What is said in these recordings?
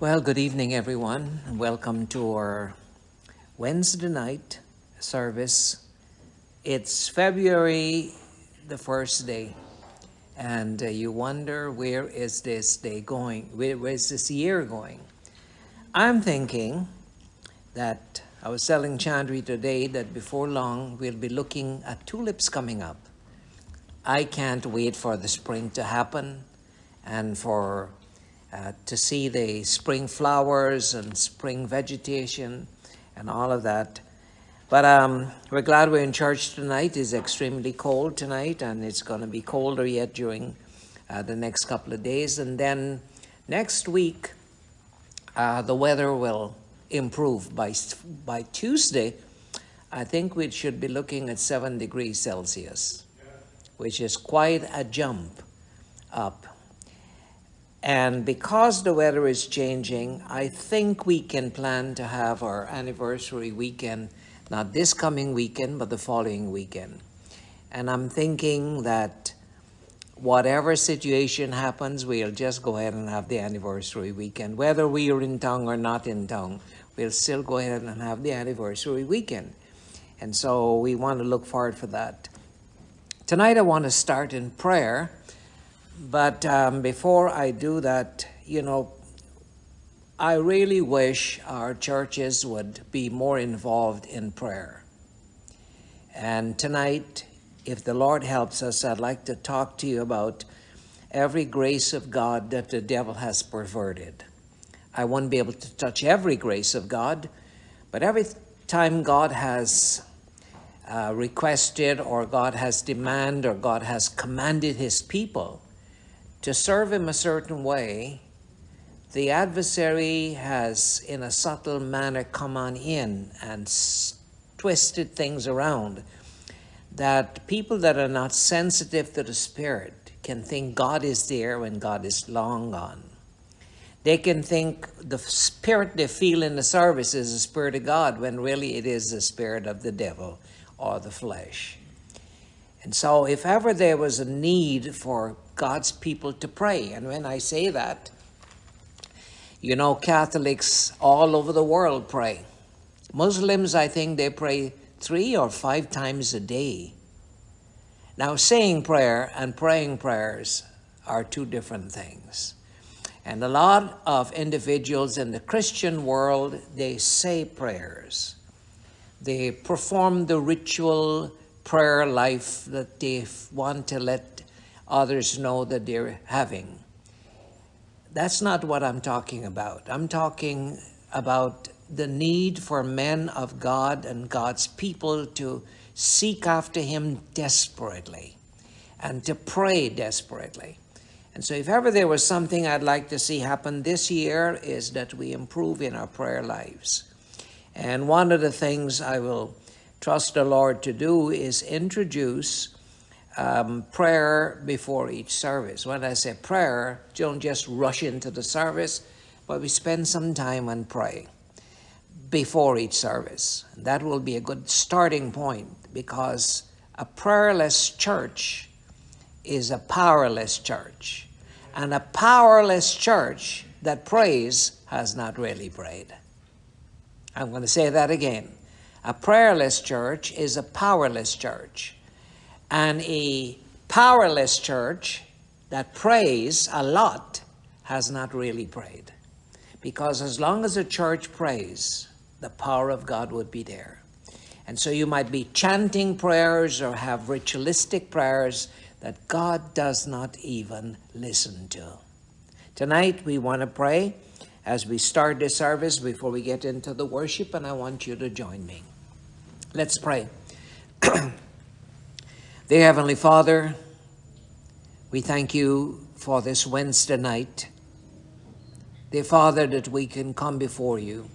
Well, good evening, everyone, and welcome to our Wednesday night service. It's February the first day, and uh, you wonder where is this day going? Where, where is this year going? I'm thinking that I was telling Chandri today that before long we'll be looking at tulips coming up. I can't wait for the spring to happen and for uh, to see the spring flowers and spring vegetation and all of that. But um, we're glad we're in church tonight. It's extremely cold tonight, and it's going to be colder yet during uh, the next couple of days. And then next week, uh, the weather will improve. By, by Tuesday, I think we should be looking at 7 degrees Celsius, which is quite a jump up and because the weather is changing, I think we can plan to have our anniversary weekend, not this coming weekend, but the following weekend. And I'm thinking that whatever situation happens, we'll just go ahead and have the anniversary weekend. Whether we are in town or not in town, we'll still go ahead and have the anniversary weekend. And so we want to look forward for that. Tonight I want to start in prayer but um, before I do that, you know, I really wish our churches would be more involved in prayer. And tonight, if the Lord helps us, I'd like to talk to you about every grace of God that the devil has perverted. I won't be able to touch every grace of God, but every time God has uh, requested or God has demanded or God has commanded his people to serve him a certain way, the adversary has, in a subtle manner, come on in and twisted things around that people that are not sensitive to the Spirit can think God is there when God is long gone. They can think the spirit they feel in the service is the Spirit of God when really it is the Spirit of the devil or the flesh. And so, if ever there was a need for God's people to pray. And when I say that, you know, Catholics all over the world pray. Muslims, I think they pray three or five times a day. Now, saying prayer and praying prayers are two different things. And a lot of individuals in the Christian world, they say prayers. They perform the ritual prayer life that they want to let others know that they're having. That's not what I'm talking about. I'm talking about the need for men of God and God's people to seek after Him desperately and to pray desperately. And so, if ever there was something I'd like to see happen this year, is that we improve in our prayer lives. And one of the things I will trust the Lord to do is introduce um, prayer before each service. When I say prayer, don't just rush into the service, but we spend some time and pray before each service. That will be a good starting point because a prayerless church is a powerless church. And a powerless church that prays has not really prayed. I'm going to say that again. A prayerless church is a powerless church. And a powerless church that prays a lot has not really prayed. Because as long as a church prays, the power of God would be there. And so you might be chanting prayers or have ritualistic prayers that God does not even listen to. Tonight we want to pray as we start the service before we get into the worship, and I want you to join me. Let's pray. Dear Heavenly Father, we thank you for this Wednesday night. Dear Father, that we can come before you.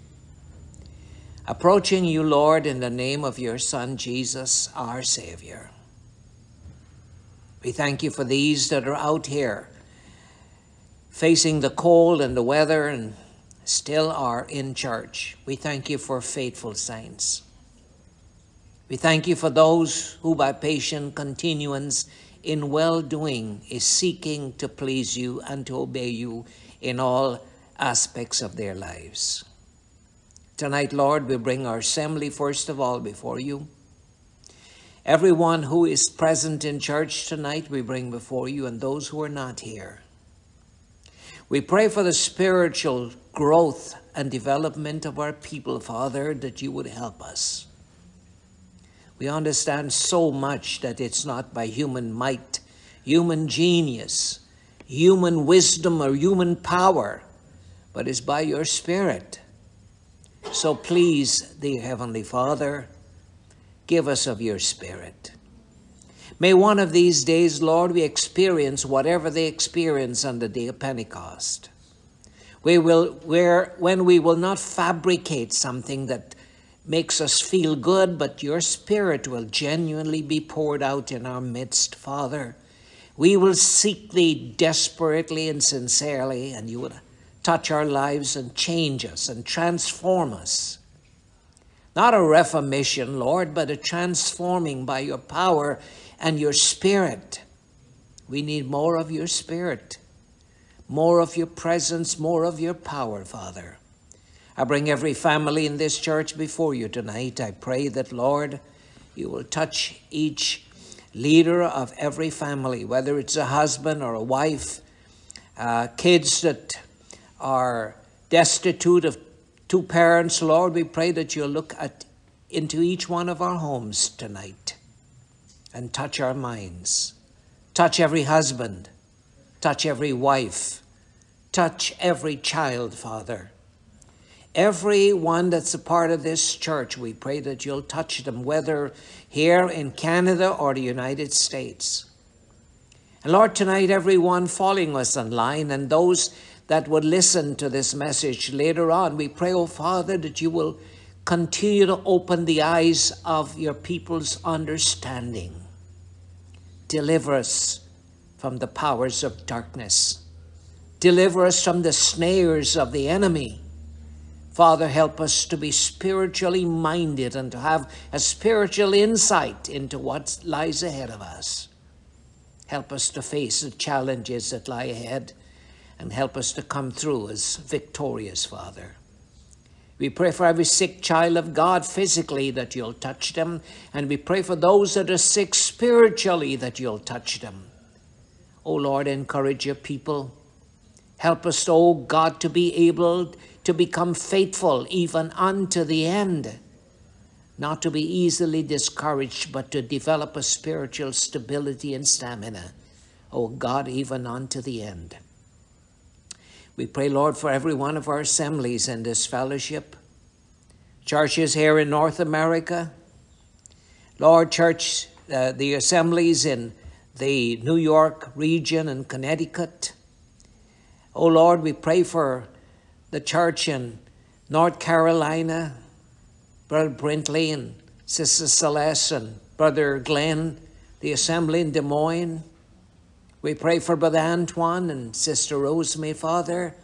Approaching you, Lord, in the name of your Son, Jesus, our Savior. We thank you for these that are out here facing the cold and the weather and still are in church. We thank you for faithful saints. We thank you for those who by patient continuance in well-doing is seeking to please you and to obey you in all aspects of their lives. Tonight, Lord, we bring our assembly first of all before you. Everyone who is present in church tonight, we bring before you, and those who are not here. We pray for the spiritual growth and development of our people, Father, that you would help us. We understand so much that it's not by human might, human genius, human wisdom, or human power, but it's by your Spirit. So please, dear Heavenly Father, Give us of your Spirit. May one of these days, Lord, we experience whatever they experience on the day of Pentecost. We will, where, when we will not fabricate something that makes us feel good, but your Spirit will genuinely be poured out in our midst, Father. We will seek thee desperately and sincerely, and you will touch our lives and change us and transform us. Not a reformation, Lord, but a transforming by your power and your spirit. We need more of your spirit, more of your presence, more of your power, Father. I bring every family in this church before you tonight. I pray that, Lord, you will touch each leader of every family, whether it's a husband or a wife, uh, kids that are destitute of Two parents, Lord, we pray that you'll look at into each one of our homes tonight and touch our minds. Touch every husband, touch every wife, touch every child, Father. Every one that's a part of this church, we pray that you'll touch them, whether here in Canada or the United States. And Lord, tonight, everyone following us online and those that would listen to this message later on. We pray, oh Father, that you will continue to open the eyes of your people's understanding. Deliver us from the powers of darkness. Deliver us from the snares of the enemy. Father, help us to be spiritually minded and to have a spiritual insight into what lies ahead of us. Help us to face the challenges that lie ahead and help us to come through as victorious, Father. We pray for every sick child of God physically that you'll touch them, and we pray for those that are sick spiritually that you'll touch them. O oh Lord, encourage your people. Help us, O oh God, to be able to become faithful even unto the end, not to be easily discouraged, but to develop a spiritual stability and stamina. O oh God, even unto the end. We pray, Lord, for every one of our assemblies in this fellowship, churches here in North America, Lord, church, uh, the assemblies in the New York region and Connecticut. Oh Lord, we pray for the church in North Carolina, Brother Brintley and Sister Celeste and Brother Glenn, the assembly in Des Moines. We pray for Brother Antoine and Sister Rosemary, Father,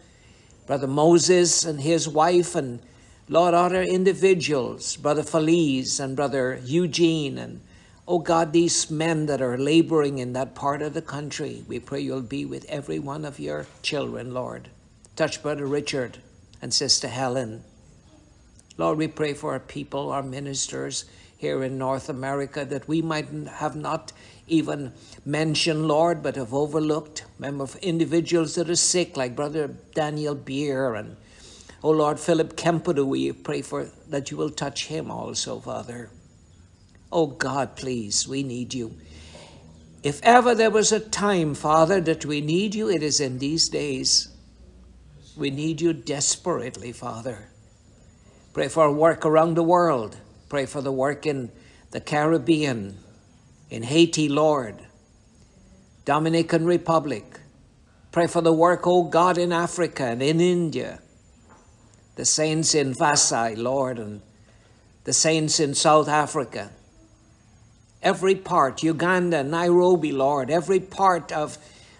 Brother Moses and his wife, and Lord, other individuals, Brother Feliz and Brother Eugene, and oh God, these men that are laboring in that part of the country, we pray you'll be with every one of your children, Lord. Touch Brother Richard and Sister Helen. Lord, we pray for our people, our ministers here in North America, that we might have not even mentioned, Lord, but have overlooked. Remember individuals that are sick, like Brother Daniel Beer and, oh Lord, Philip Kempedu, we pray for that you will touch him also, Father. Oh God, please, we need you. If ever there was a time, Father, that we need you, it is in these days. We need you desperately, Father. Pray for work around the world. Pray for the work in the Caribbean, in Haiti, Lord, Dominican Republic. Pray for the work, O oh God, in Africa and in India, the saints in Vasai, Lord, and the saints in South Africa. Every part, Uganda, Nairobi, Lord, every part of,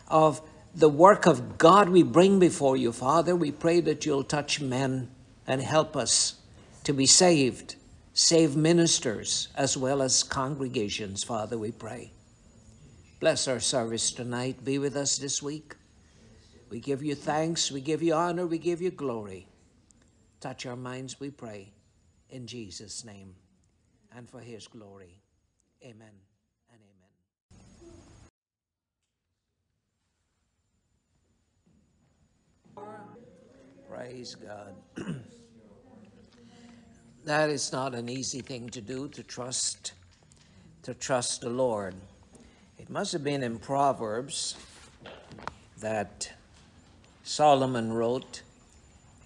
of the work of God we bring before you, Father, we pray that you'll touch men and help us to be saved Save ministers as well as congregations, Father, we pray. Bless our service tonight. Be with us this week. We give you thanks, we give you honor, we give you glory. Touch our minds, we pray, in Jesus' name and for his glory. Amen. Praise God. that is not an easy thing to do to trust to trust the Lord. It must have been in Proverbs that Solomon wrote,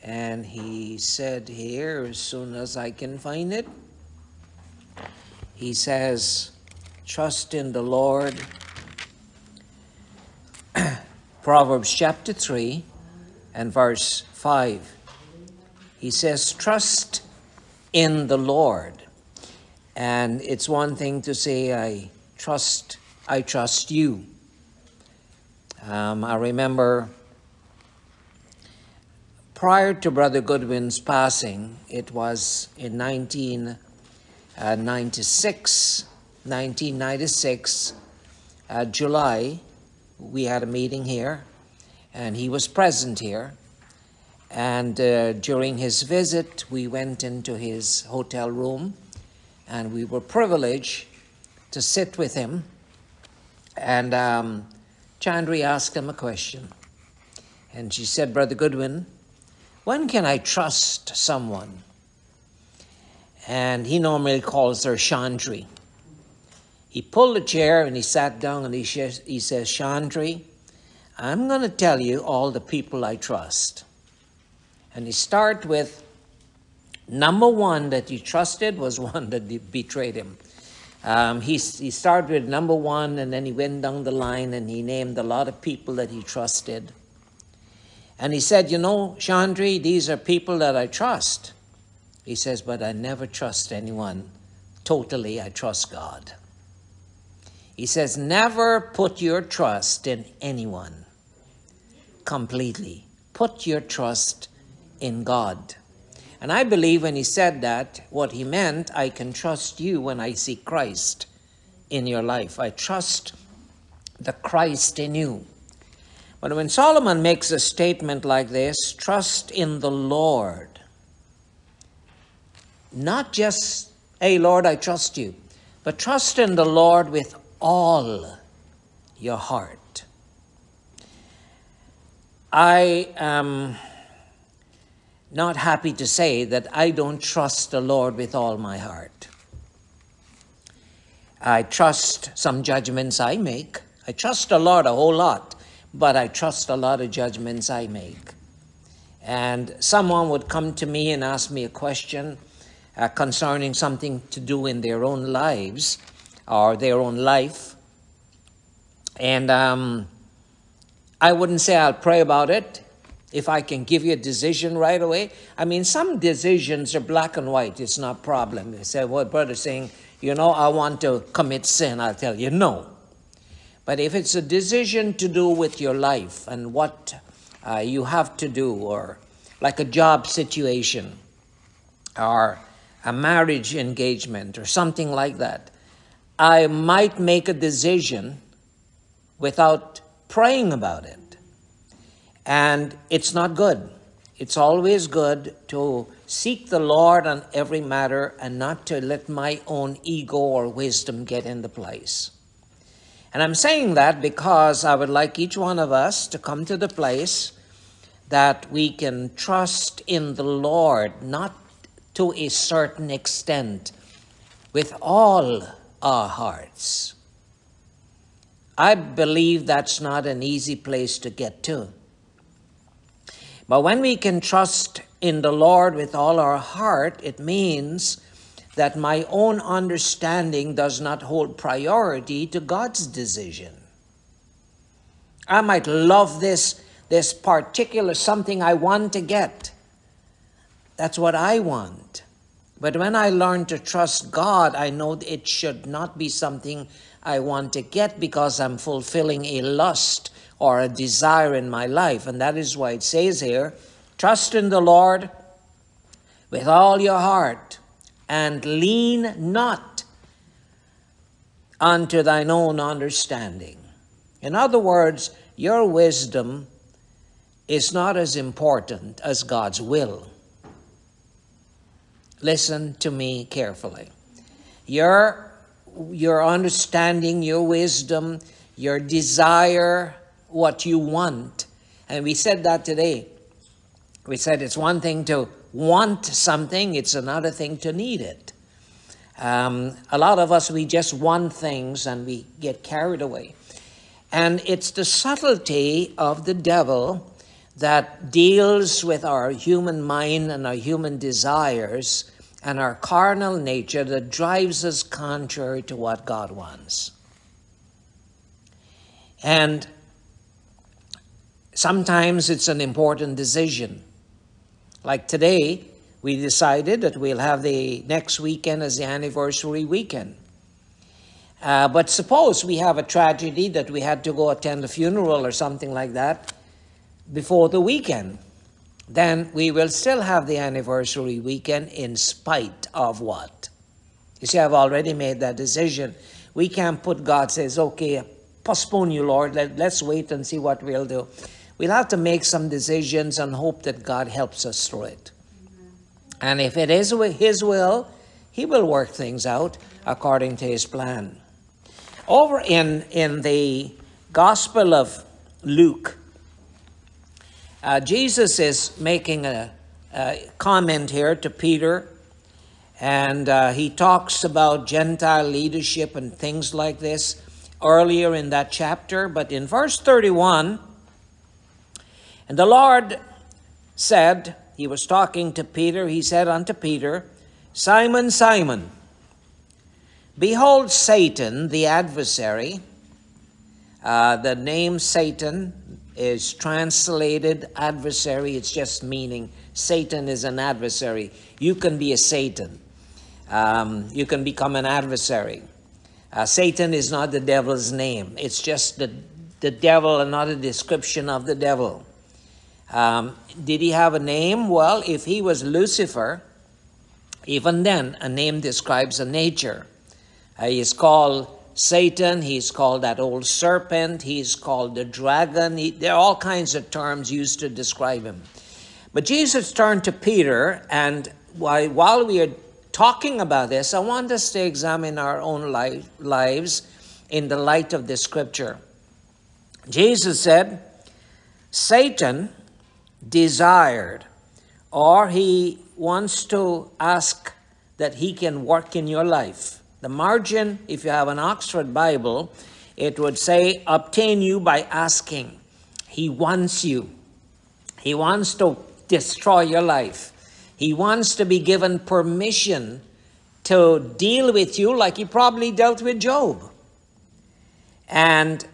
and he said here, as soon as I can find it, he says, Trust in the Lord. Proverbs chapter 3 and verse 5. He says, Trust in the Lord. And it's one thing to say, I trust, I trust you. Um, I remember prior to Brother Goodwin's passing, it was in 1996, 1996, uh, July, we had a meeting here, and he was present here. And uh, during his visit, we went into his hotel room, and we were privileged to sit with him. And um, Chandri asked him a question. And she said, Brother Goodwin, when can I trust someone? And he normally calls her Chandri. He pulled a chair and he sat down and he, sh- he says, Chandri, I'm going to tell you all the people I trust. And he start with number one that he trusted was one that betrayed him. Um, he, he started with number one and then he went down the line and he named a lot of people that he trusted. And he said, You know, Chandri, these are people that I trust. He says, But I never trust anyone totally. I trust God. He says, Never put your trust in anyone completely. Put your trust in God. And I believe when he said that, what he meant, I can trust you when I see Christ in your life. I trust the Christ in you. But when Solomon makes a statement like this, trust in the Lord, not just, hey, Lord, I trust you, but trust in the Lord with all your heart. I am not happy to say that I don't trust the Lord with all my heart. I trust some judgments I make. I trust the Lord a whole lot but I trust a lot of judgments I make. And someone would come to me and ask me a question uh, concerning something to do in their own lives or their own life. And um, I wouldn't say I'll pray about it if I can give you a decision right away. I mean, some decisions are black and white. It's not a problem. They say, well, brother Singh, you know, I want to commit sin. I'll tell you, no. But if it's a decision to do with your life and what uh, you have to do, or like a job situation, or a marriage engagement, or something like that, I might make a decision without praying about it. And it's not good. It's always good to seek the Lord on every matter and not to let my own ego or wisdom get in the place. And I'm saying that because I would like each one of us to come to the place that we can trust in the Lord, not to a certain extent, with all our hearts. I believe that's not an easy place to get to. But when we can trust in the Lord with all our heart, it means that my own understanding does not hold priority to God's decision. I might love this, this particular something I want to get. That's what I want. But when I learn to trust God, I know it should not be something I want to get because I'm fulfilling a lust or a desire in my life. And that is why it says here, trust in the Lord with all your heart and lean not unto thine own understanding. In other words, your wisdom is not as important as God's will. Listen to me carefully. Your, your understanding, your wisdom, your desire, what you want. And we said that today. We said it's one thing to want something, it's another thing to need it. Um, a lot of us, we just want things and we get carried away. And it's the subtlety of the devil that deals with our human mind and our human desires and our carnal nature that drives us contrary to what God wants. And sometimes it's an important decision. Like today, we decided that we'll have the next weekend as the anniversary weekend. Uh, but suppose we have a tragedy that we had to go attend a funeral or something like that before the weekend, then we will still have the anniversary weekend in spite of what? You see, I've already made that decision. We can't put God says, okay, postpone you, Lord. Let, let's wait and see what we'll do. We'll have to make some decisions and hope that God helps us through it. And if it is His will, He will work things out according to His plan. Over in, in the Gospel of Luke, uh, Jesus is making a, a, comment here to Peter, and uh, he talks about Gentile leadership and things like this earlier in that chapter. But in verse 31, and the Lord said, He was talking to Peter, He said unto Peter, Simon, Simon, behold Satan, the adversary. Uh, the name Satan is translated adversary. It's just meaning Satan is an adversary. You can be a Satan. Um, you can become an adversary. Uh, Satan is not the devil's name. It's just the, the devil, another description of the devil. Um, did he have a name? Well, if he was Lucifer, even then, a name describes a nature. Uh, he is called Satan, he's called that old serpent, he's called the dragon. He, there are all kinds of terms used to describe him. But Jesus turned to Peter, and while, we are talking about this, I want us to examine our own life, lives in the light of this scripture. Jesus said, Satan desired, or he wants to ask that he can work in your life the margin, if you have an Oxford Bible, it would say, obtain you by asking. He wants you. He wants to destroy your life. He wants to be given permission to deal with you like he probably dealt with Job. And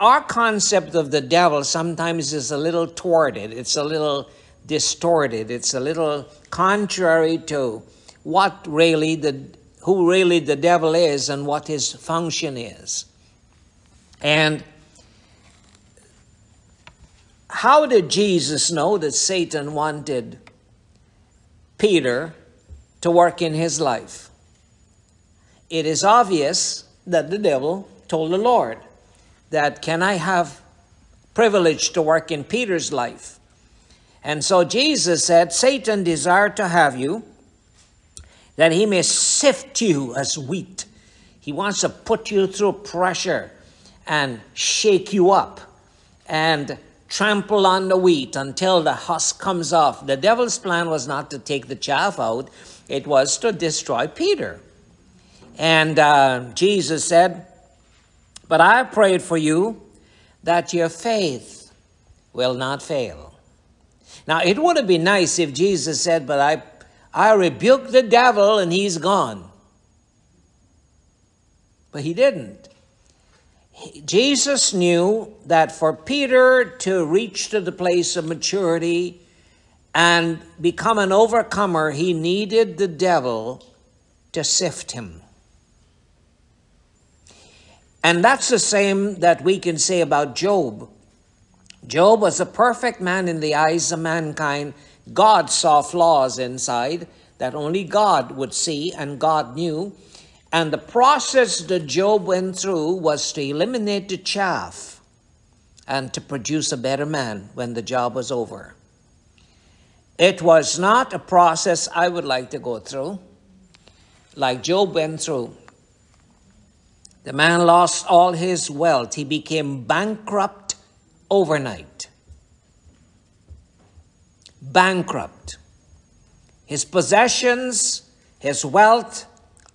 our concept of the devil sometimes is a little thwarted, it's a little distorted, it's a little contrary to what really the who really the devil is and what his function is. And how did Jesus know that Satan wanted Peter to work in his life? It is obvious that the devil told the Lord that, Can I have privilege to work in Peter's life? And so Jesus said, Satan desired to have you that he may sift you as wheat. He wants to put you through pressure and shake you up and trample on the wheat until the husk comes off. The devil's plan was not to take the chaff out, it was to destroy Peter. And uh, Jesus said, But I prayed for you that your faith will not fail. Now, it would have been nice if Jesus said, But I I rebuke the devil and he's gone. But he didn't. Jesus knew that for Peter to reach to the place of maturity and become an overcomer, he needed the devil to sift him. And that's the same that we can say about Job. Job was a perfect man in the eyes of mankind God saw flaws inside that only God would see and God knew. And the process that Job went through was to eliminate the chaff and to produce a better man when the job was over. It was not a process I would like to go through, like Job went through. The man lost all his wealth. He became bankrupt overnight. Bankrupt. His possessions, his wealth,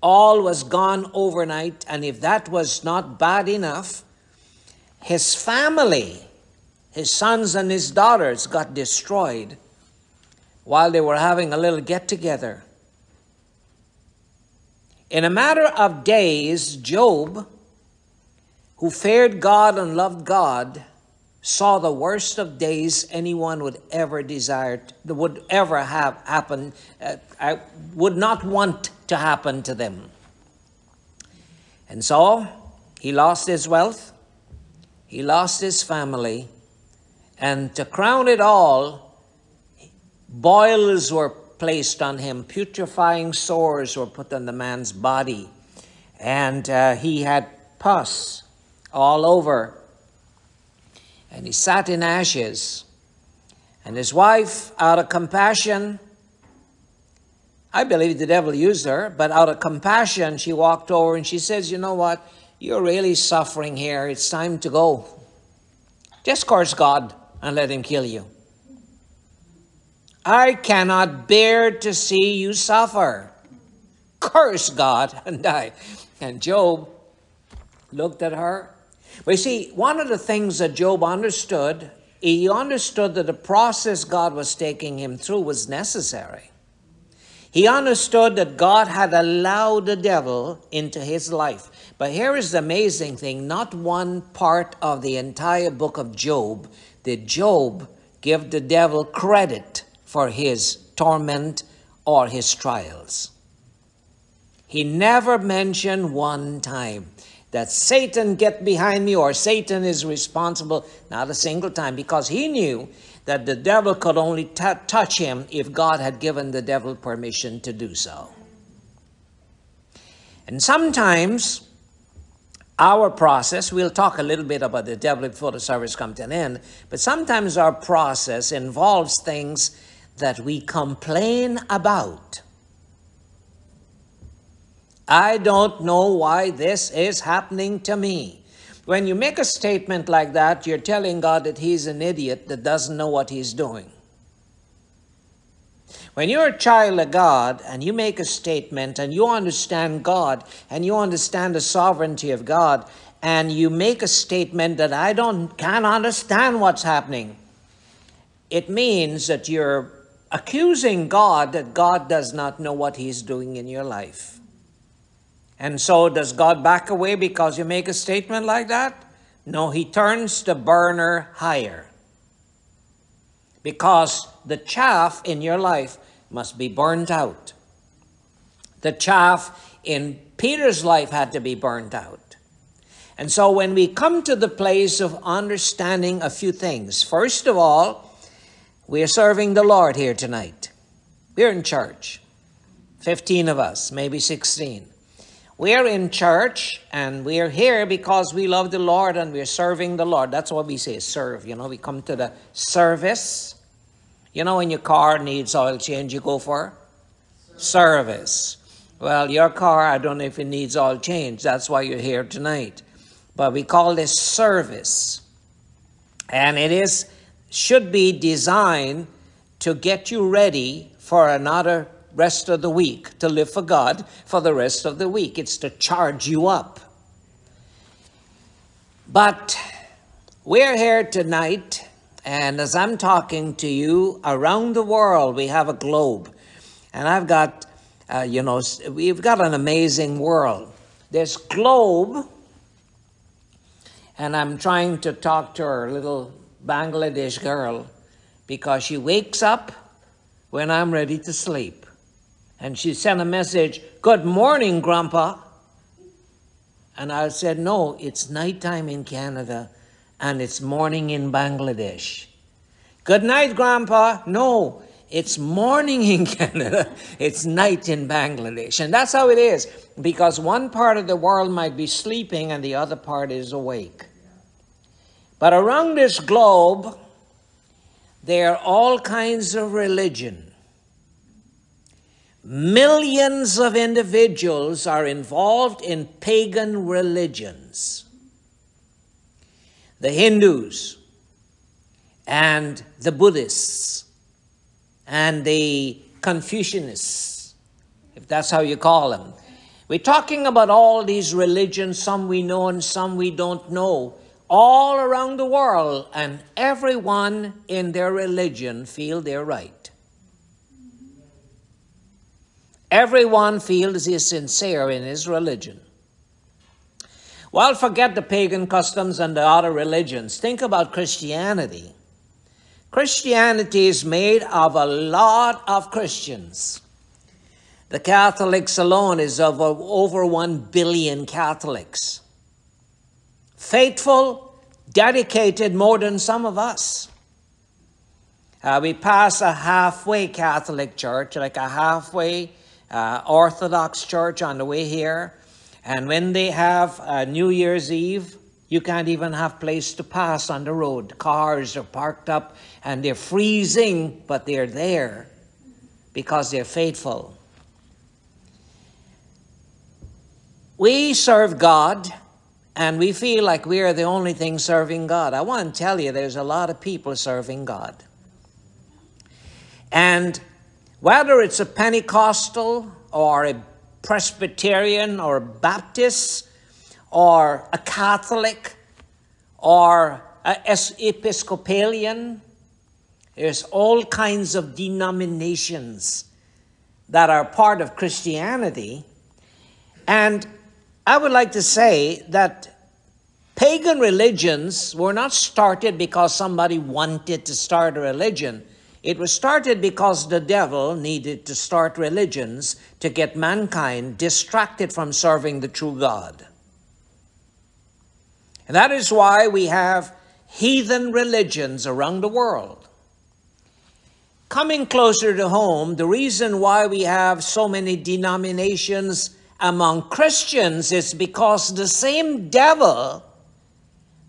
all was gone overnight. And if that was not bad enough, his family, his sons and his daughters, got destroyed while they were having a little get together. In a matter of days, Job, who feared God and loved God, saw the worst of days anyone would ever desire, would ever have happen, uh, I would not want to happen to them. And so he lost his wealth, he lost his family, and to crown it all, boils were placed on him, putrefying sores were put on the man's body, and uh, he had pus all over and he sat in ashes. And his wife, out of compassion, I believe the devil used her, but out of compassion, she walked over and she says, You know what? You're really suffering here. It's time to go. Just curse God and let him kill you. I cannot bear to see you suffer. Curse God and die. And Job looked at her but you see, one of the things that Job understood, he understood that the process God was taking him through was necessary. He understood that God had allowed the devil into his life. But here is the amazing thing not one part of the entire book of Job did Job give the devil credit for his torment or his trials. He never mentioned one time that Satan get behind me or Satan is responsible, not a single time, because he knew that the devil could only touch him if God had given the devil permission to do so. And sometimes our process, we'll talk a little bit about the devil before the service comes to an end, but sometimes our process involves things that we complain about. I don't know why this is happening to me. When you make a statement like that, you're telling God that He's an idiot that doesn't know what He's doing. When you're a child of God and you make a statement and you understand God and you understand the sovereignty of God and you make a statement that I don't can't understand what's happening, it means that you're accusing God that God does not know what He's doing in your life. And so does God back away because you make a statement like that? No, he turns the burner higher. Because the chaff in your life must be burnt out. The chaff in Peter's life had to be burnt out. And so when we come to the place of understanding a few things, first of all, we are serving the Lord here tonight. We're in church. 15 of us, maybe 16. We're in church and we're here because we love the Lord and we're serving the Lord. That's what we say, serve. You know, we come to the service. You know, when your car needs oil change, you go for service. Well, your car, I don't know if it needs oil change. That's why you're here tonight. But we call this service. And it is should be designed to get you ready for another rest of the week, to live for God for the rest of the week. It's to charge you up. But we're here tonight, and as I'm talking to you around the world, we have a globe. And I've got, uh, you know, we've got an amazing world. This globe, and I'm trying to talk to her little Bangladesh girl because she wakes up when I'm ready to sleep and she sent a message, Good morning, Grandpa. And I said, No, it's nighttime in Canada and it's morning in Bangladesh. Good night, Grandpa. No, it's morning in Canada, it's night in Bangladesh. And that's how it is, because one part of the world might be sleeping and the other part is awake. But around this globe, there are all kinds of religion. Millions of individuals are involved in pagan religions. The Hindus and the Buddhists and the Confucianists, if that's how you call them. We're talking about all these religions, some we know and some we don't know, all around the world, and everyone in their religion feel they're right. Everyone feels he is sincere in his religion. Well, forget the pagan customs and the other religions. Think about Christianity. Christianity is made of a lot of Christians. The Catholics alone is of over 1 billion Catholics. Faithful, dedicated more than some of us. Uh, we pass a halfway Catholic church, like a halfway uh, Orthodox church on the way here. And when they have uh, New Year's Eve, you can't even have place to pass on the road. Cars are parked up and they're freezing, but they're there because they're faithful. We serve God and we feel like we are the only thing serving God. I want to tell you there's a lot of people serving God. And whether it's a Pentecostal or a Presbyterian or a Baptist or a Catholic or an Episcopalian, there's all kinds of denominations that are part of Christianity. And I would like to say that pagan religions were not started because somebody wanted to start a religion. It was started because the devil needed to start religions to get mankind distracted from serving the true God. And that is why we have heathen religions around the world. Coming closer to home, the reason why we have so many denominations among Christians is because the same devil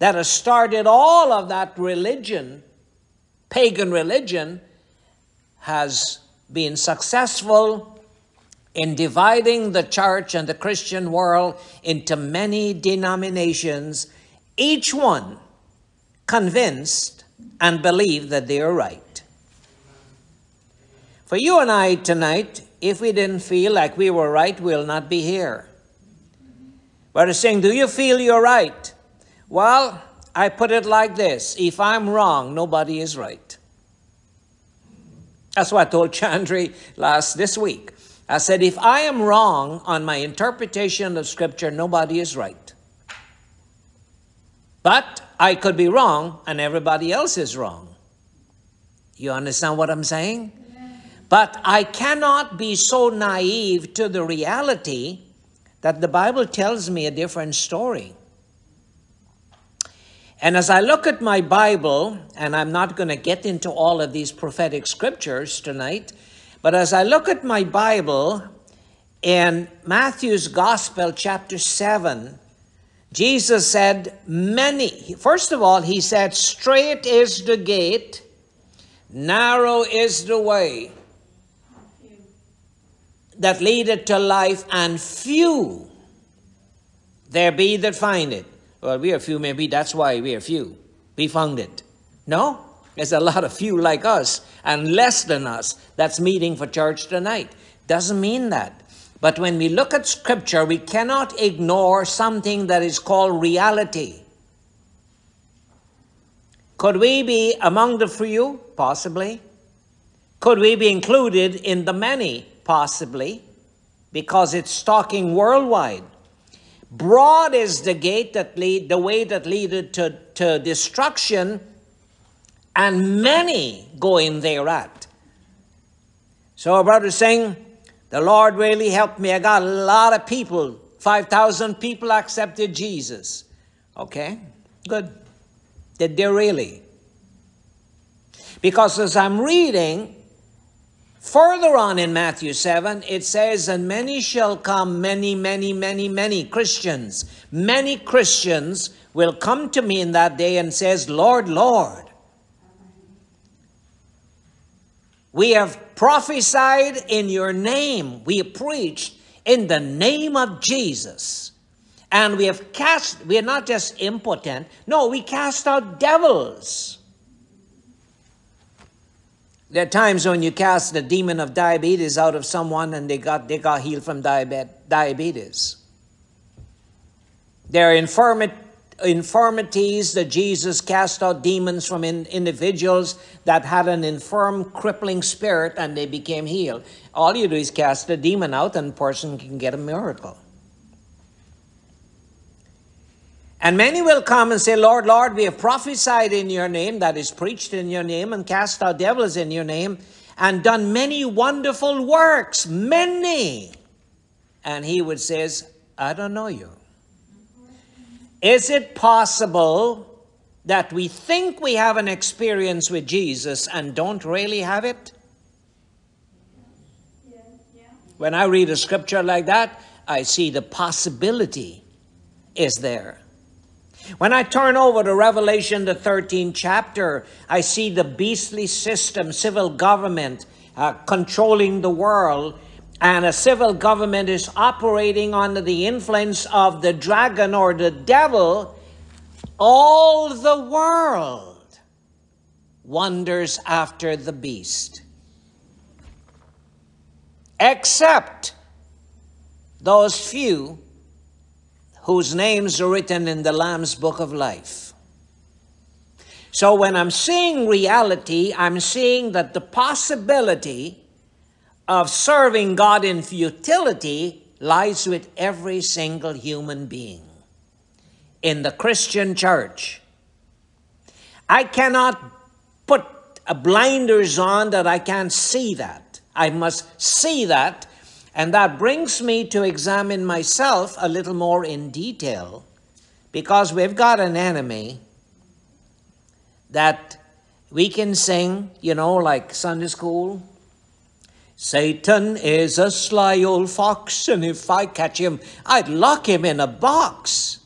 that has started all of that religion pagan religion has been successful in dividing the church and the Christian world into many denominations, each one convinced and believed that they are right. For you and I tonight, if we didn't feel like we were right, we'll not be here. But it's saying, do you feel you're right? Well, I put it like this if I'm wrong, nobody is right. That's what I told Chandri last this week. I said, if I am wrong on my interpretation of Scripture, nobody is right. But I could be wrong and everybody else is wrong. You understand what I'm saying? But I cannot be so naive to the reality that the Bible tells me a different story. And as I look at my Bible, and I'm not going to get into all of these prophetic scriptures tonight, but as I look at my Bible in Matthew's Gospel, chapter 7, Jesus said, Many, first of all, he said, Straight is the gate, narrow is the way that leadeth to life, and few there be that find it. Well, we are few, maybe that's why we are few. We found it. No, there's a lot of few like us and less than us that's meeting for church tonight. Doesn't mean that. But when we look at Scripture, we cannot ignore something that is called reality. Could we be among the few? Possibly. Could we be included in the many? Possibly. Because it's talking worldwide. Broad is the gate that lead, the way that leadeth to, to destruction, and many go in thereat. So, brother Singh, the Lord really helped me. I got a lot of people, 5,000 people accepted Jesus. Okay, good. Did they really? Because as I'm reading Further on in Matthew 7, it says, And many shall come, many, many, many, many Christians. Many Christians will come to me in that day and says, Lord, Lord, we have prophesied in your name. We preached in the name of Jesus. And we have cast, we are not just impotent, no, we cast out devils. There are times when you cast the demon of diabetes out of someone and they got, they got healed from diabetes. There are infirmit, infirmities that Jesus cast out demons from in, individuals that had an infirm, crippling spirit and they became healed. All you do is cast the demon out and person can get a miracle. And many will come and say, Lord, Lord, we have prophesied in your name, that is preached in your name, and cast out devils in your name, and done many wonderful works, many. And he would says, I don't know you. Is it possible that we think we have an experience with Jesus and don't really have it? When I read a scripture like that, I see the possibility is there. When I turn over to Revelation, the 13th chapter, I see the beastly system, civil government uh, controlling the world, and a civil government is operating under the influence of the dragon or the devil. All the world wonders after the beast, except those few whose names are written in the Lamb's book of life. So when I'm seeing reality, I'm seeing that the possibility of serving God in futility lies with every single human being in the Christian church. I cannot put blinders on that I can't see that. I must see that and that brings me to examine myself a little more in detail because we've got an enemy that we can sing, you know, like Sunday school. Satan is a sly old fox, and if I catch him, I'd lock him in a box.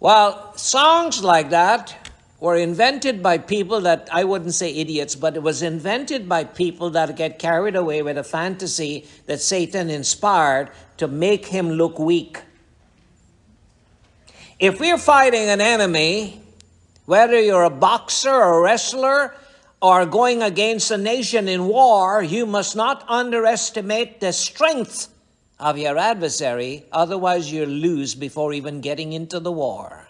Well, songs like that were invented by people that I wouldn't say idiots, but it was invented by people that get carried away with a fantasy that Satan inspired to make him look weak. If we're fighting an enemy, whether you're a boxer or a wrestler or going against a nation in war, you must not underestimate the strength of your adversary, otherwise, you'll lose before even getting into the war.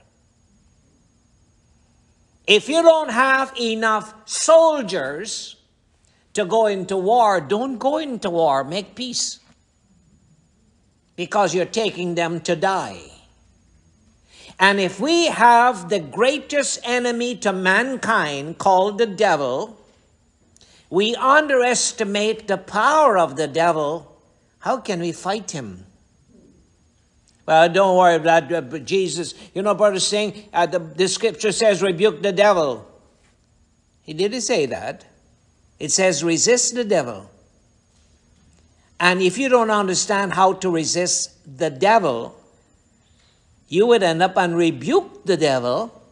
If you don't have enough soldiers to go into war, don't go into war, make peace. Because you're taking them to die. And if we have the greatest enemy to mankind called the devil, we underestimate the power of the devil, how can we fight him? Well, don't worry about that. But Jesus, you know, brother, saying uh, the, the scripture says, rebuke the devil. He didn't say that. It says, resist the devil. And if you don't understand how to resist the devil, you would end up and rebuke the devil,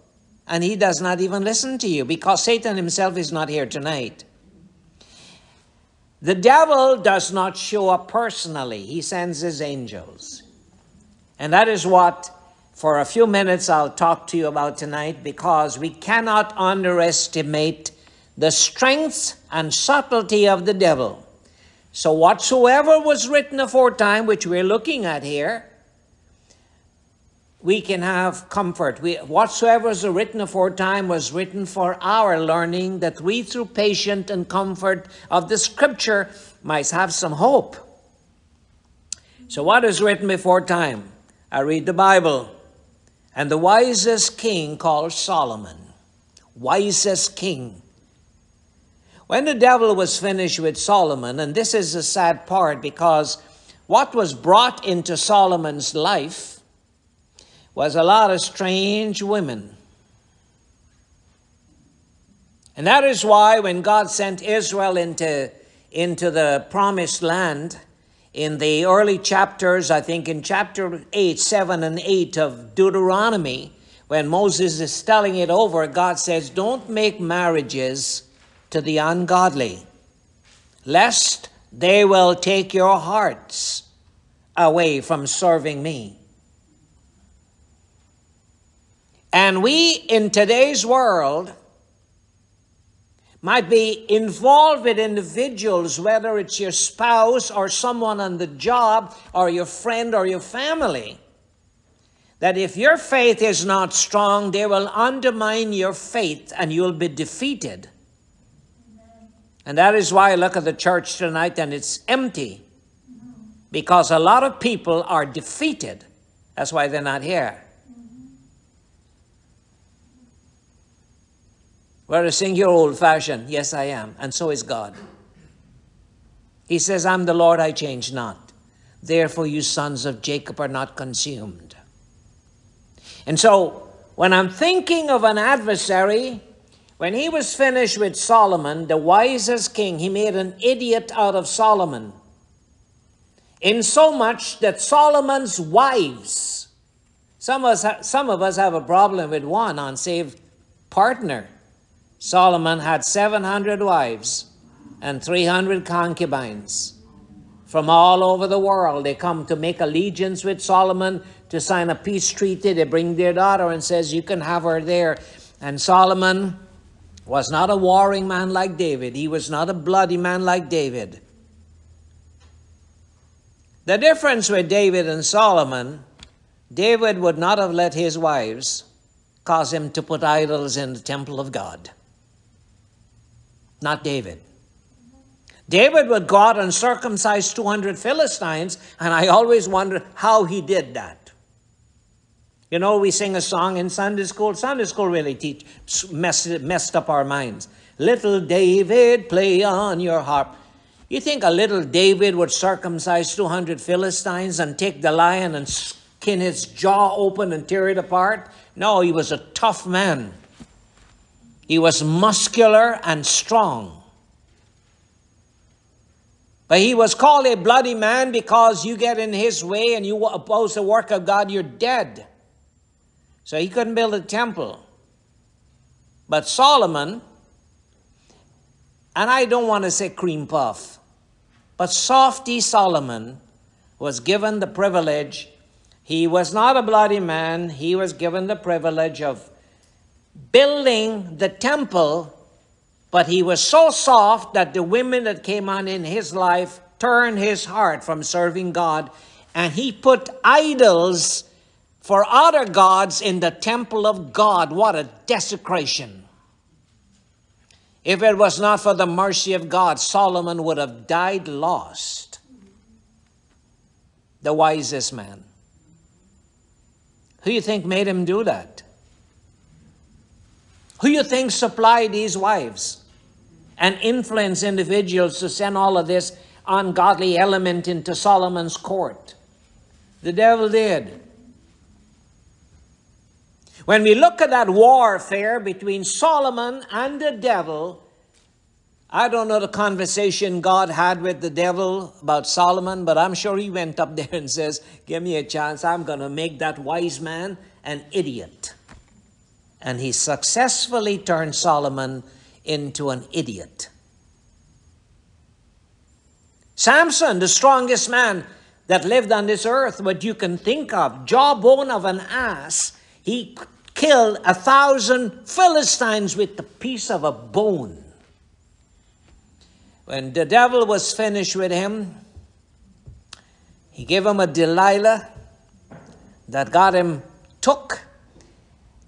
and he does not even listen to you because Satan himself is not here tonight. The devil does not show up personally, he sends his angels. And that is what, for a few minutes, I'll talk to you about tonight because we cannot underestimate the strength and subtlety of the devil. So, whatsoever was written aforetime, which we're looking at here, we can have comfort. We, whatsoever was written aforetime was written for our learning, that we, through patience and comfort of the Scripture, might have some hope. So, what is written before time? I read the Bible, and the wisest king called Solomon. Wisest king. When the devil was finished with Solomon, and this is a sad part because what was brought into Solomon's life was a lot of strange women. And that is why when God sent Israel into into the promised land, in the early chapters, I think in chapter 8, 7, and 8 of Deuteronomy, when Moses is telling it over, God says, Don't make marriages to the ungodly, lest they will take your hearts away from serving me. And we in today's world might be involved with individuals, whether it's your spouse or someone on the job or your friend or your family, that if your faith is not strong, they will undermine your faith and you'll be defeated. And that is why I look at the church tonight and it's empty. Because a lot of people are defeated. That's why they're not here. Well, to sing your old fashioned. Yes, I am. And so is God. He says, I'm the Lord, I change not. Therefore, you sons of Jacob are not consumed. And so, when I'm thinking of an adversary, when he was finished with Solomon, the wisest king, he made an idiot out of Solomon. In so much that Solomon's wives, some of us, some of us have a problem with one unsaved partner. Solomon had 700 wives and 300 concubines from all over the world. They come to make allegiance with Solomon to sign a peace treaty. They bring their daughter and says, you can have her there. And Solomon was not a warring man like David. He was not a bloody man like David. The difference with David and Solomon, David would not have let his wives cause him to put idols in the temple of God not David. David would go out and circumcise 200 Philistines, and I always wonder how he did that. You know, we sing a song in Sunday school. Sunday school really teach, messed, messed up our minds. Little David, play on your harp. You think a little David would circumcise 200 Philistines and take the lion and skin his jaw open and tear it apart? No, he was a tough man. He was muscular and strong. But he was called a bloody man because you get in his way and you oppose the work of God, you're dead. So he couldn't build a temple. But Solomon, and I don't want to say cream puff, but softy Solomon was given the privilege. He was not a bloody man. He was given the privilege of building the temple, but he was so soft that the women that came on in his life turned his heart from serving God, and he put idols for other gods in the temple of God. What a desecration! If it was not for the mercy of God, Solomon would have died lost. The wisest man. Who do you think made him do that? Who you think supplied these wives and influence individuals to send all of this ungodly element into Solomon's court? The devil did. When we look at that warfare between Solomon and the devil, I don't know the conversation God had with the devil about Solomon, but I'm sure he went up there and says, Give me a chance. I'm going to make that wise man an idiot and he successfully turned Solomon into an idiot. Samson, the strongest man that lived on this earth, what you can think of, jawbone of an ass, he killed a thousand Philistines with the piece of a bone. When the devil was finished with him, he gave him a Delilah that got him took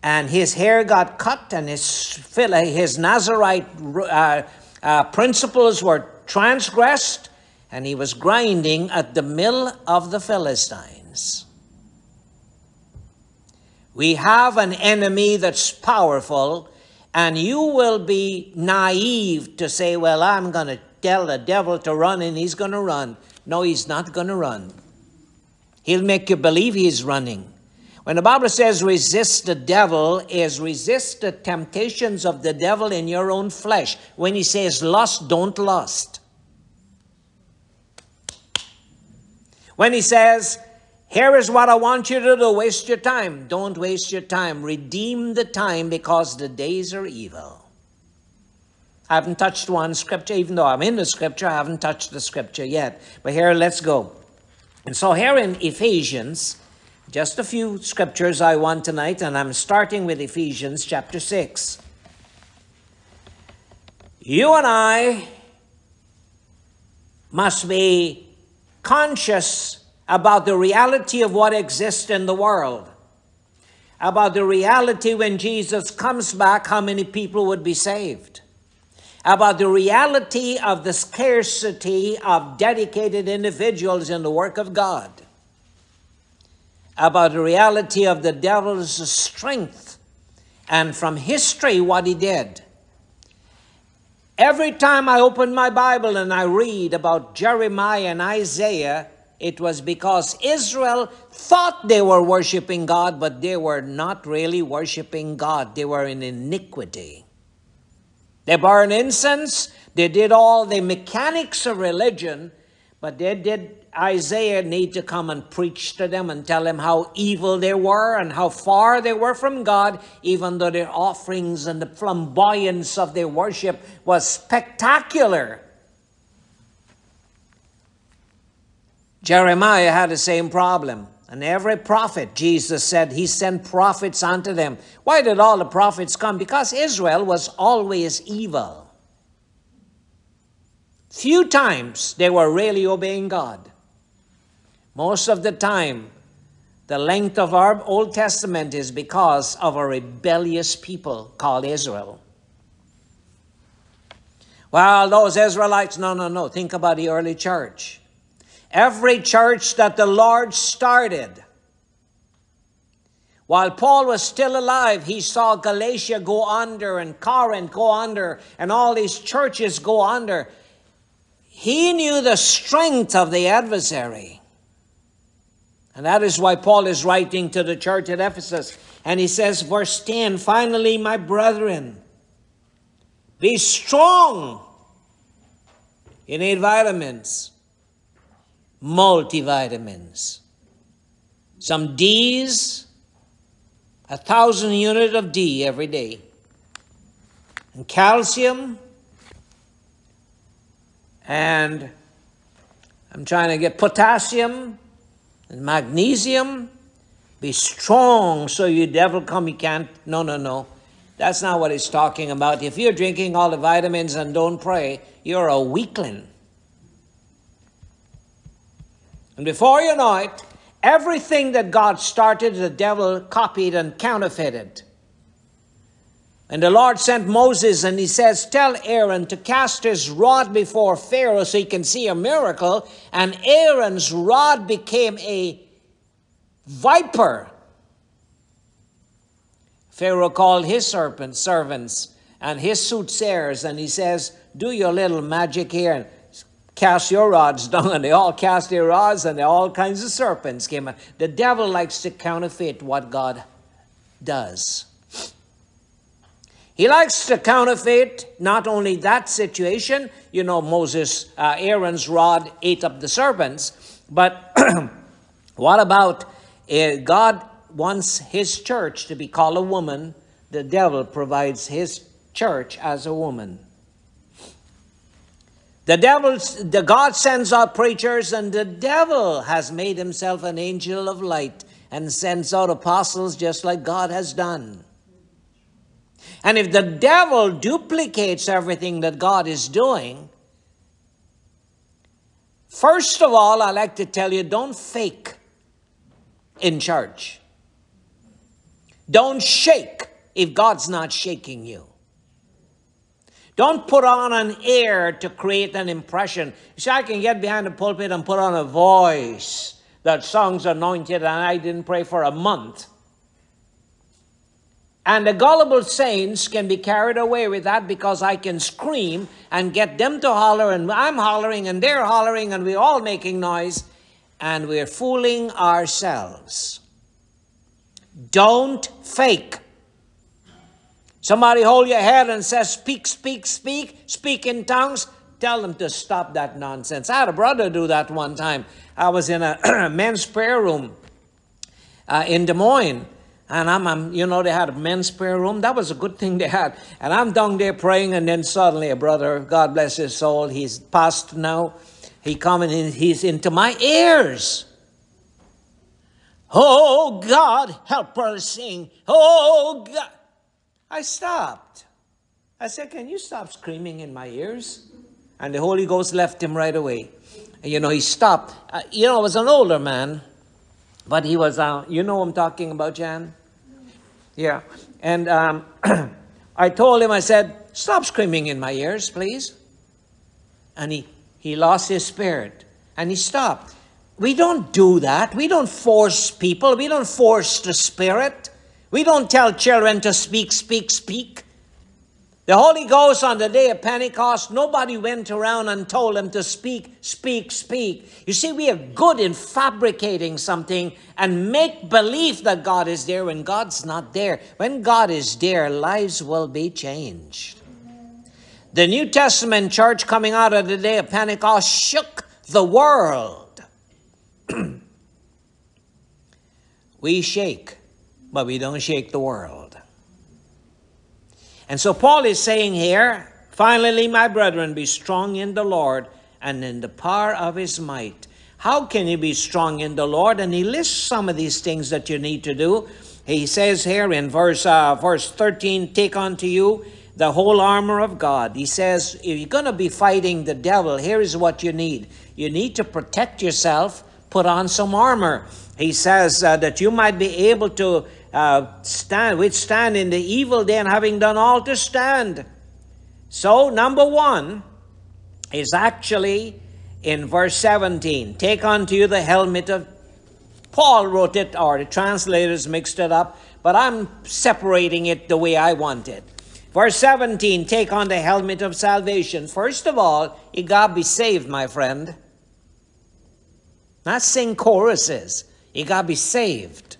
and his hair got cut and his, his Nazarite uh, uh, principles were transgressed, and he was grinding at the mill of the Philistines. We have an enemy that's powerful, and you will be naive to say, Well, I'm going to tell the devil to run and he's going to run. No, he's not going to run. He'll make you believe he's running. When the Bible says resist the devil, is resist the temptations of the devil in your own flesh. When he says lust, don't lust. When he says, here is what I want you to do, waste your time. Don't waste your time. Redeem the time because the days are evil. I haven't touched one scripture, even though I'm in the scripture, I haven't touched the scripture yet. But here, let's go. And so here in Ephesians, just a few scriptures I want tonight, and I'm starting with Ephesians chapter 6. You and I must be conscious about the reality of what exists in the world, about the reality when Jesus comes back, how many people would be saved, about the reality of the scarcity of dedicated individuals in the work of God, about the reality of the devil's strength, and from history what he did. Every time I open my Bible and I read about Jeremiah and Isaiah, it was because Israel thought they were worshiping God, but they were not really worshiping God. They were in iniquity. They burned incense, they did all the mechanics of religion, but they did Isaiah need to come and preach to them and tell them how evil they were and how far they were from God, even though their offerings and the flamboyance of their worship was spectacular. Jeremiah had the same problem. And every prophet, Jesus said, he sent prophets unto them. Why did all the prophets come? Because Israel was always evil. Few times they were really obeying God. Most of the time, the length of our Old Testament is because of a rebellious people called Israel. Well, those Israelites, no, no, no. Think about the early church. Every church that the Lord started, while Paul was still alive, he saw Galatia go under and Corinth go under and all these churches go under. He knew the strength of the adversary. And that is why Paul is writing to the church at Ephesus. And he says, verse 10 Finally, my brethren, be strong. You need vitamins, multivitamins, some D's, a thousand unit of D every day, and calcium, and I'm trying to get potassium and magnesium. Be strong so you devil come, you can't. No, no, no. That's not what he's talking about. If you're drinking all the vitamins and don't pray, you're a weakling. And before you know it, everything that God started, the devil copied and counterfeited. And the Lord sent Moses and he says, Tell Aaron to cast his rod before Pharaoh so he can see a miracle. And Aaron's rod became a viper. Pharaoh called his serpent servants and his soothsayers and he says, Do your little magic here and cast your rods down. And they all cast their rods and all kinds of serpents came. Out. The devil likes to counterfeit what God does. He likes to counterfeit not only that situation, you know, Moses, uh, Aaron's rod ate up the serpents, but what about uh, God wants his church to be called a woman, the devil provides his church as a woman. The devil, the God sends out preachers, and the devil has made himself an angel of light and sends out apostles just like God has done. And if the devil duplicates everything that God is doing, first of all, I like to tell you don't fake in church. Don't shake if God's not shaking you. Don't put on an air to create an impression. See, I can get behind the pulpit and put on a voice that song's anointed and I didn't pray for a month. And the gullible saints can be carried away with that because I can scream and get them to holler, and I'm hollering, and they're hollering, and we're all making noise, and we're fooling ourselves. Don't fake. Somebody hold your head and says, Speak, speak, speak, speak in tongues. tell them to stop that nonsense. I had a brother do that one time. I was in a men's prayer room uh, in Des Moines. And I'm, I'm, you know, they had a men's prayer room. That was a good thing they had. And I'm down there praying, and then suddenly a brother, God bless his soul, he's passed now. He coming in, he's into my ears. Oh God, help her sing. Oh God. I stopped. I said, Can you stop screaming in my ears? And the Holy Ghost left him right away. You know, he stopped. Uh, you know, I was an older man, but he was, uh, you know I'm talking about, Jan? Yeah. And um, I told him, I said, Stop screaming in my ears, please. And he, he lost his spirit and he stopped. We don't do that. We don't force people. We don't force the spirit. We don't tell children to speak, speak, speak. The Holy Ghost on the day of Pentecost, nobody went around and told them to speak, speak, speak. You see, we are good in fabricating something and make believe that God is there when God's not there. When God is there, lives will be changed. The New Testament church coming out of the day of Pentecost shook the world. we shake, but we don't shake the world. And so Paul is saying here, finally, my brethren, be strong in the Lord and in the power of his might. How can you be strong in the Lord? And he lists some of these things that you need to do. He says here in verse uh, verse 13, take unto you the whole armor of God. He says, if you're going to be fighting the devil, here is what you need. You need to protect yourself, put on some armor. He says uh, that you might be able to uh, stand, withstand in the evil day, and having done all to stand. So, number one is actually in verse 17 Take unto you the helmet of. Paul wrote it, or the translators mixed it up, but I'm separating it the way I want it. Verse 17 Take on the helmet of salvation. First of all, you got to be saved, my friend. Not sing choruses. You got to be saved.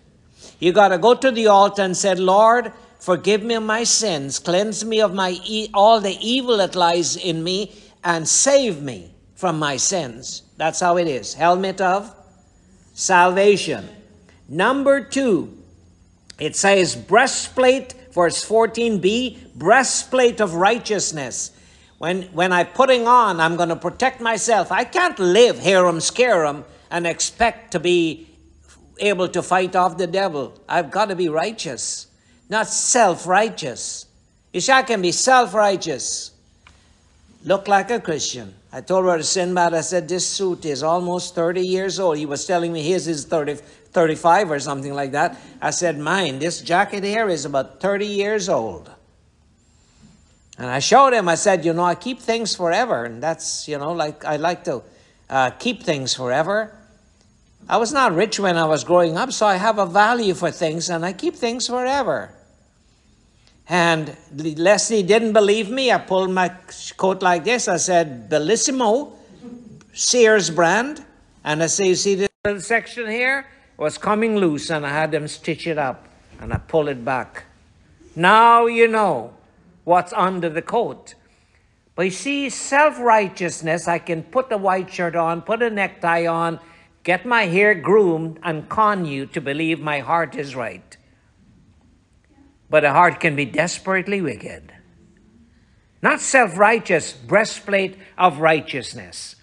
You got to go to the altar and say, Lord, forgive me of my sins, cleanse me of my e- all the evil that lies in me, and save me from my sins. That's how it is. Helmet of salvation. Number two, it says breastplate, verse 14b, breastplate of righteousness. When, when I'm putting on, I'm going to protect myself. I can't live harum scarum and expect to be able to fight off the devil. I've got to be righteous, not self righteous. You see, I can be self righteous, look like a Christian. I told Brother Sinbad, I said, this suit is almost 30 years old. He was telling me his is 30, 35 or something like that. I said, mine, this jacket here is about 30 years old. And I showed him, I said, you know, I keep things forever. And that's, you know, like I like to uh, keep things forever. I was not rich when I was growing up, so I have a value for things and I keep things forever. And Leslie didn't believe me. I pulled my coat like this. I said, Bellissimo, Sears brand. And I say, you see this little section here? It was coming loose and I had them stitch it up and I pull it back. Now you know what's under the coat. But you see, self righteousness, I can put the white shirt on, put a necktie on, get my hair groomed, and con you to believe my heart is right. But a heart can be desperately wicked. Not self righteous, breastplate of righteousness.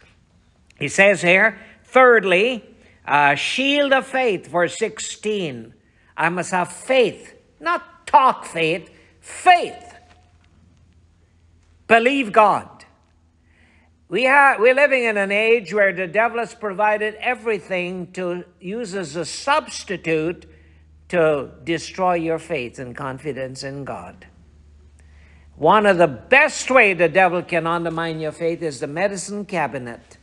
He says here, thirdly, uh, shield of faith, verse 16. I must have faith, not talk faith, faith. Believe God. We are, we're living in an age where the devil has provided everything to use as a substitute to destroy your faith and confidence in God. One of the best way the devil can undermine your faith is the medicine cabinet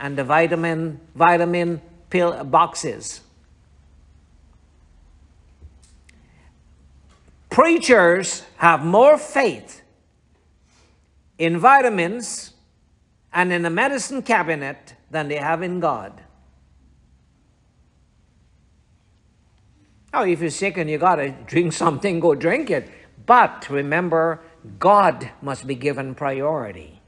and the vitamin vitamin pill boxes. Preachers have more faith in vitamins and in a medicine cabinet than they have in God. Oh, if you're sick and you got to drink something, go drink it. But remember, God must be given priority.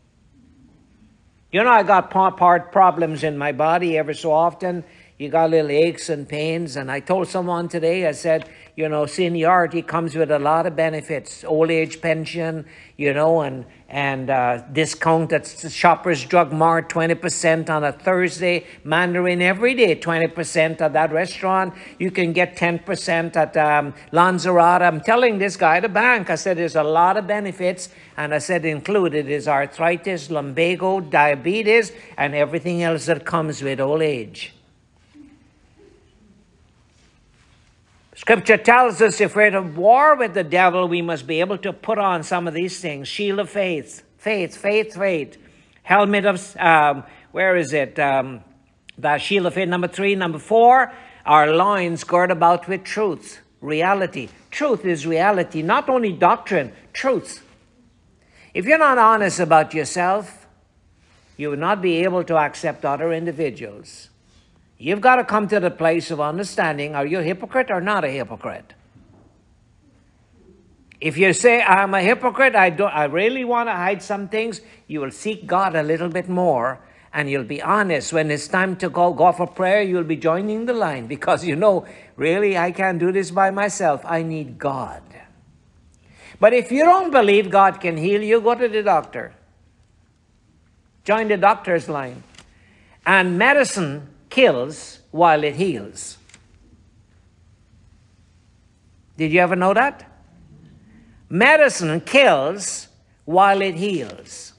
You know, I got part problems in my body ever so often. You got little aches and pains. And I told someone today, I said, you know, seniority comes with a lot of benefits, old age pension, you know, and and uh, discount at Shoppers Drug Mart, 20% on a Thursday, Mandarin every day, 20% at that restaurant. You can get 10% at um, Lanzarote. I'm telling this guy, the bank, I said, there's a lot of benefits. And I said, included is arthritis, lumbago, diabetes, and everything else that comes with old age. Scripture tells us if we're at war with the devil, we must be able to put on some of these things. Shield of faith, faith, faith, faith. Helmet of, um, where is it? Um, the shield of faith, number three. Number four, our loins girt about with truth, reality. Truth is reality, not only doctrine, truth. If you're not honest about yourself, you will not be able to accept other individuals. You've got to come to the place of understanding are you a hypocrite or not a hypocrite? If you say, I'm a hypocrite, I, don't, I really want to hide some things, you will seek God a little bit more and you'll be honest. When it's time to go, go for prayer, you'll be joining the line because you know, really, I can't do this by myself. I need God. But if you don't believe God can heal you, go to the doctor. Join the doctor's line. And medicine kills while it heals. Did you ever know that? Medicine kills while it heals.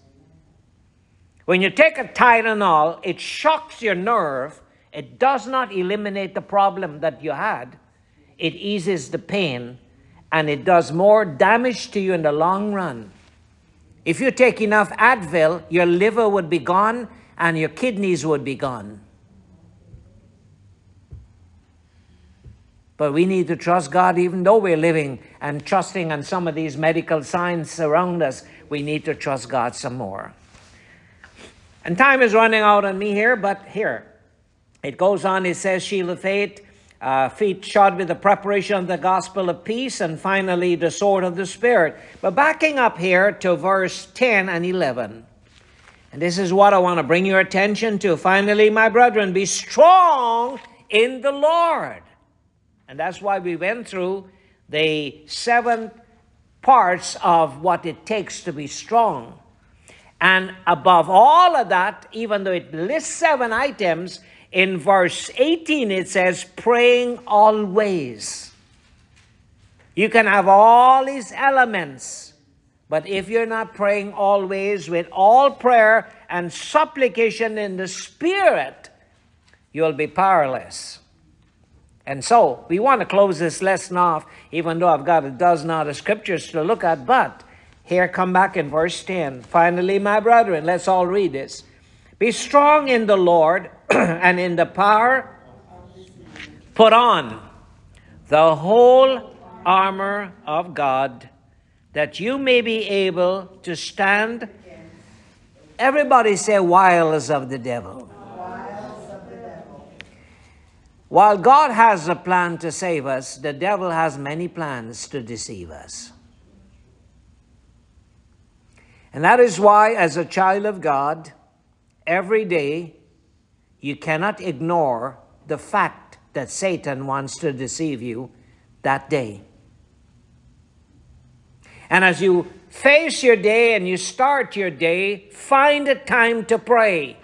When you take a Tylenol, it shocks your nerve. It does not eliminate the problem that you had. It eases the pain and it does more damage to you in the long run. If you take enough Advil, your liver would be gone and your kidneys would be gone. But we need to trust God even though we're living and trusting on some of these medical signs around us. We need to trust God some more. And time is running out on me here, but here. It goes on, it says, of faith, uh, feet shod with the preparation of the gospel of peace, and finally the sword of the Spirit. But backing up here to verse 10 and 11. And this is what I want to bring your attention to. Finally, my brethren, be strong in the Lord and that's why we went through the seven parts of what it takes to be strong. And above all of that, even though it lists seven items, in verse 18 it says, praying always. You can have all these elements, but if you're not praying always with all prayer and supplication in the Spirit, you'll be powerless. And so we want to close this lesson off, even though I've got a dozen other scriptures to look at. But here, come back in verse 10. Finally, my brethren, let's all read this. Be strong in the Lord and in the power. Put on the whole armor of God that you may be able to stand. Everybody say, wiles of the devil. While God has a plan to save us, the devil has many plans to deceive us. And that is why, as a child of God, every day you cannot ignore the fact that Satan wants to deceive you that day. And as you face your day and you start your day, find a time to pray.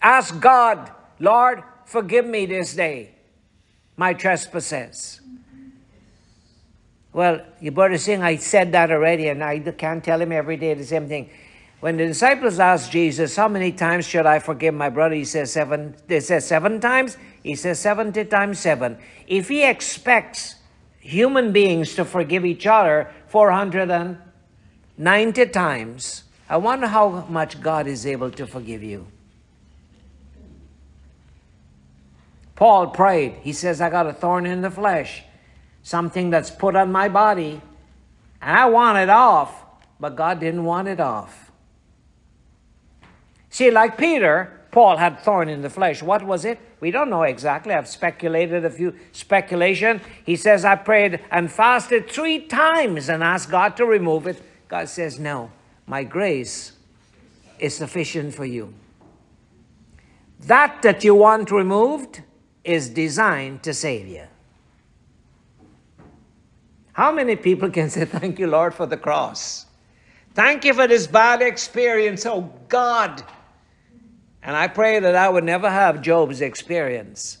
Ask God, Lord, forgive me this day my trespasses. Well, you better sing, I said that already, and I can't tell him every day the same thing. When the disciples asked Jesus, How many times should I forgive my brother? He says seven. They says seven times. He says 70 times seven. If he expects human beings to forgive each other 490 times, I wonder how much God is able to forgive you. Paul prayed. He says, I got a thorn in the flesh, something that's put on my body, and I want it off, but God didn't want it off. See, like Peter, Paul had thorn in the flesh. What was it? We don't know exactly. I've speculated a few speculation. He says, I prayed and fasted three times and asked God to remove it. God says, no. My grace is sufficient for you. That that you want removed is designed to save you. How many people can say, Thank you, Lord, for the cross? Thank you for this bad experience, oh God. And I pray that I would never have Job's experience.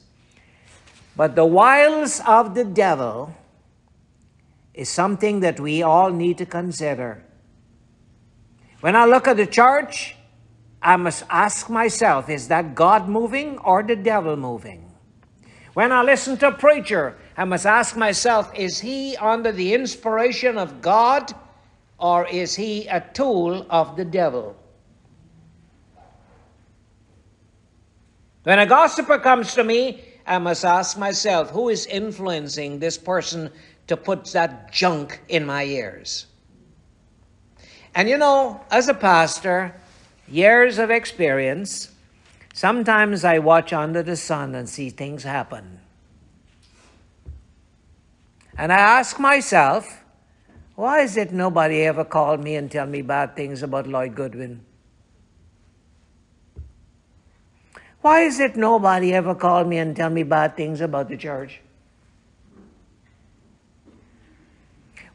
But the wiles of the devil is something that we all need to consider. When I look at the church, I must ask myself is that God moving or the devil moving? When I listen to a preacher, I must ask myself is he under the inspiration of God or is he a tool of the devil? When a gossiper comes to me, I must ask myself who is influencing this person to put that junk in my ears? And you know, as a pastor, years of experience, sometimes I watch under the sun and see things happen. And I ask myself, why is it nobody ever called me and tell me bad things about Lloyd Goodwin? Why is it nobody ever called me and tell me bad things about the church?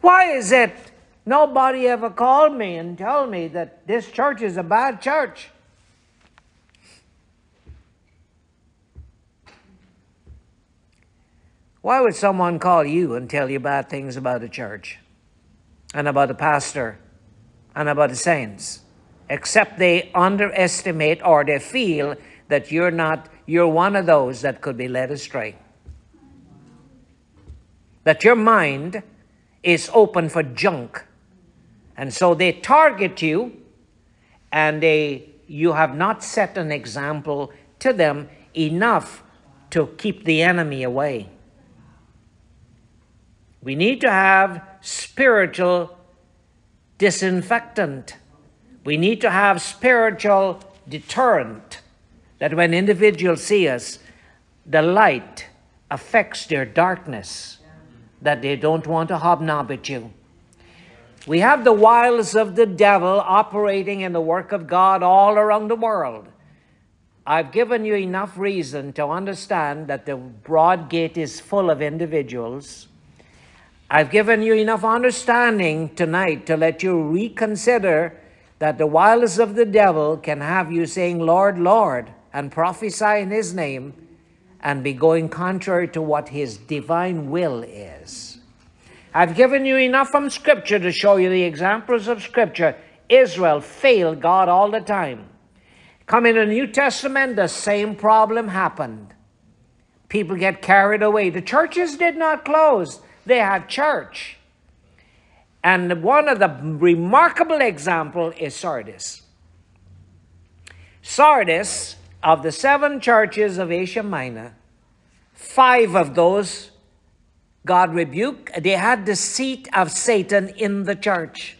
Why is it nobody ever called me and tell me that this church is a bad church? Why would someone call you and tell you bad things about the church and about the pastor and about the saints? Except they underestimate or they feel that you're not, you're one of those that could be led astray. That your mind is open for junk. And so they target you and they you have not set an example to them enough to keep the enemy away. We need to have spiritual disinfectant. We need to have spiritual deterrent that when individuals see us, the light affects their darkness, that they don't want to hobnob with you. We have the wiles of the devil operating in the work of God all around the world. I've given you enough reason to understand that the broad gate is full of individuals I've given you enough understanding tonight to let you reconsider that the wiles of the devil can have you saying, Lord, Lord, and prophesy in his name and be going contrary to what his divine will is. I've given you enough from Scripture to show you the examples of Scripture. Israel failed God all the time. Come in the New Testament, the same problem happened. People get carried away. The churches did not close. They have church. And one of the remarkable example is Sardis. Sardis, of the seven churches of Asia Minor, five of those God rebuked. They had the seat of Satan in the church.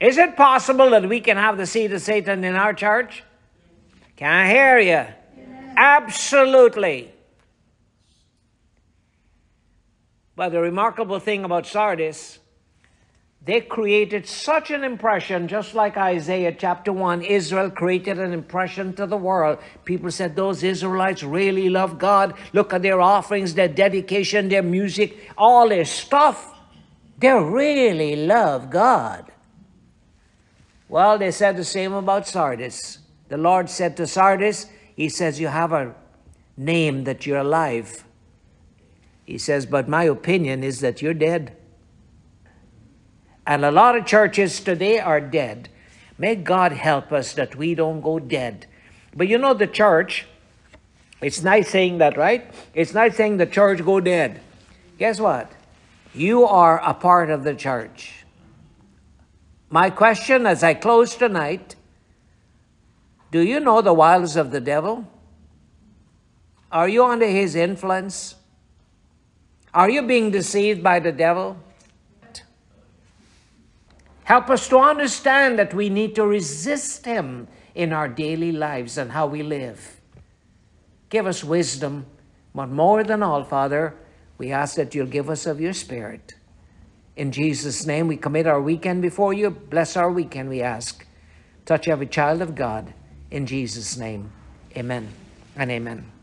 Is it possible that we can have the seat of Satan in our church? Can I hear you? Yes. Absolutely. But the remarkable thing about Sardis, they created such an impression, just like Isaiah chapter 1. Israel created an impression to the world. People said, Those Israelites really love God. Look at their offerings, their dedication, their music, all their stuff. They really love God. Well, they said the same about Sardis. The Lord said to Sardis, He says, You have a name that you're alive. He says, But my opinion is that you're dead. And a lot of churches today are dead. May God help us that we don't go dead. But you know, the church, it's nice saying that, right? It's nice saying the church go dead. Guess what? You are a part of the church. My question as I close tonight do you know the wiles of the devil? Are you under his influence? Are you being deceived by the devil? Help us to understand that we need to resist him in our daily lives and how we live. Give us wisdom, but more than all, Father, we ask that you'll give us of your Spirit. In Jesus' name, we commit our weekend before you. Bless our weekend, we ask. Touch every child of God. In Jesus' name, amen and amen.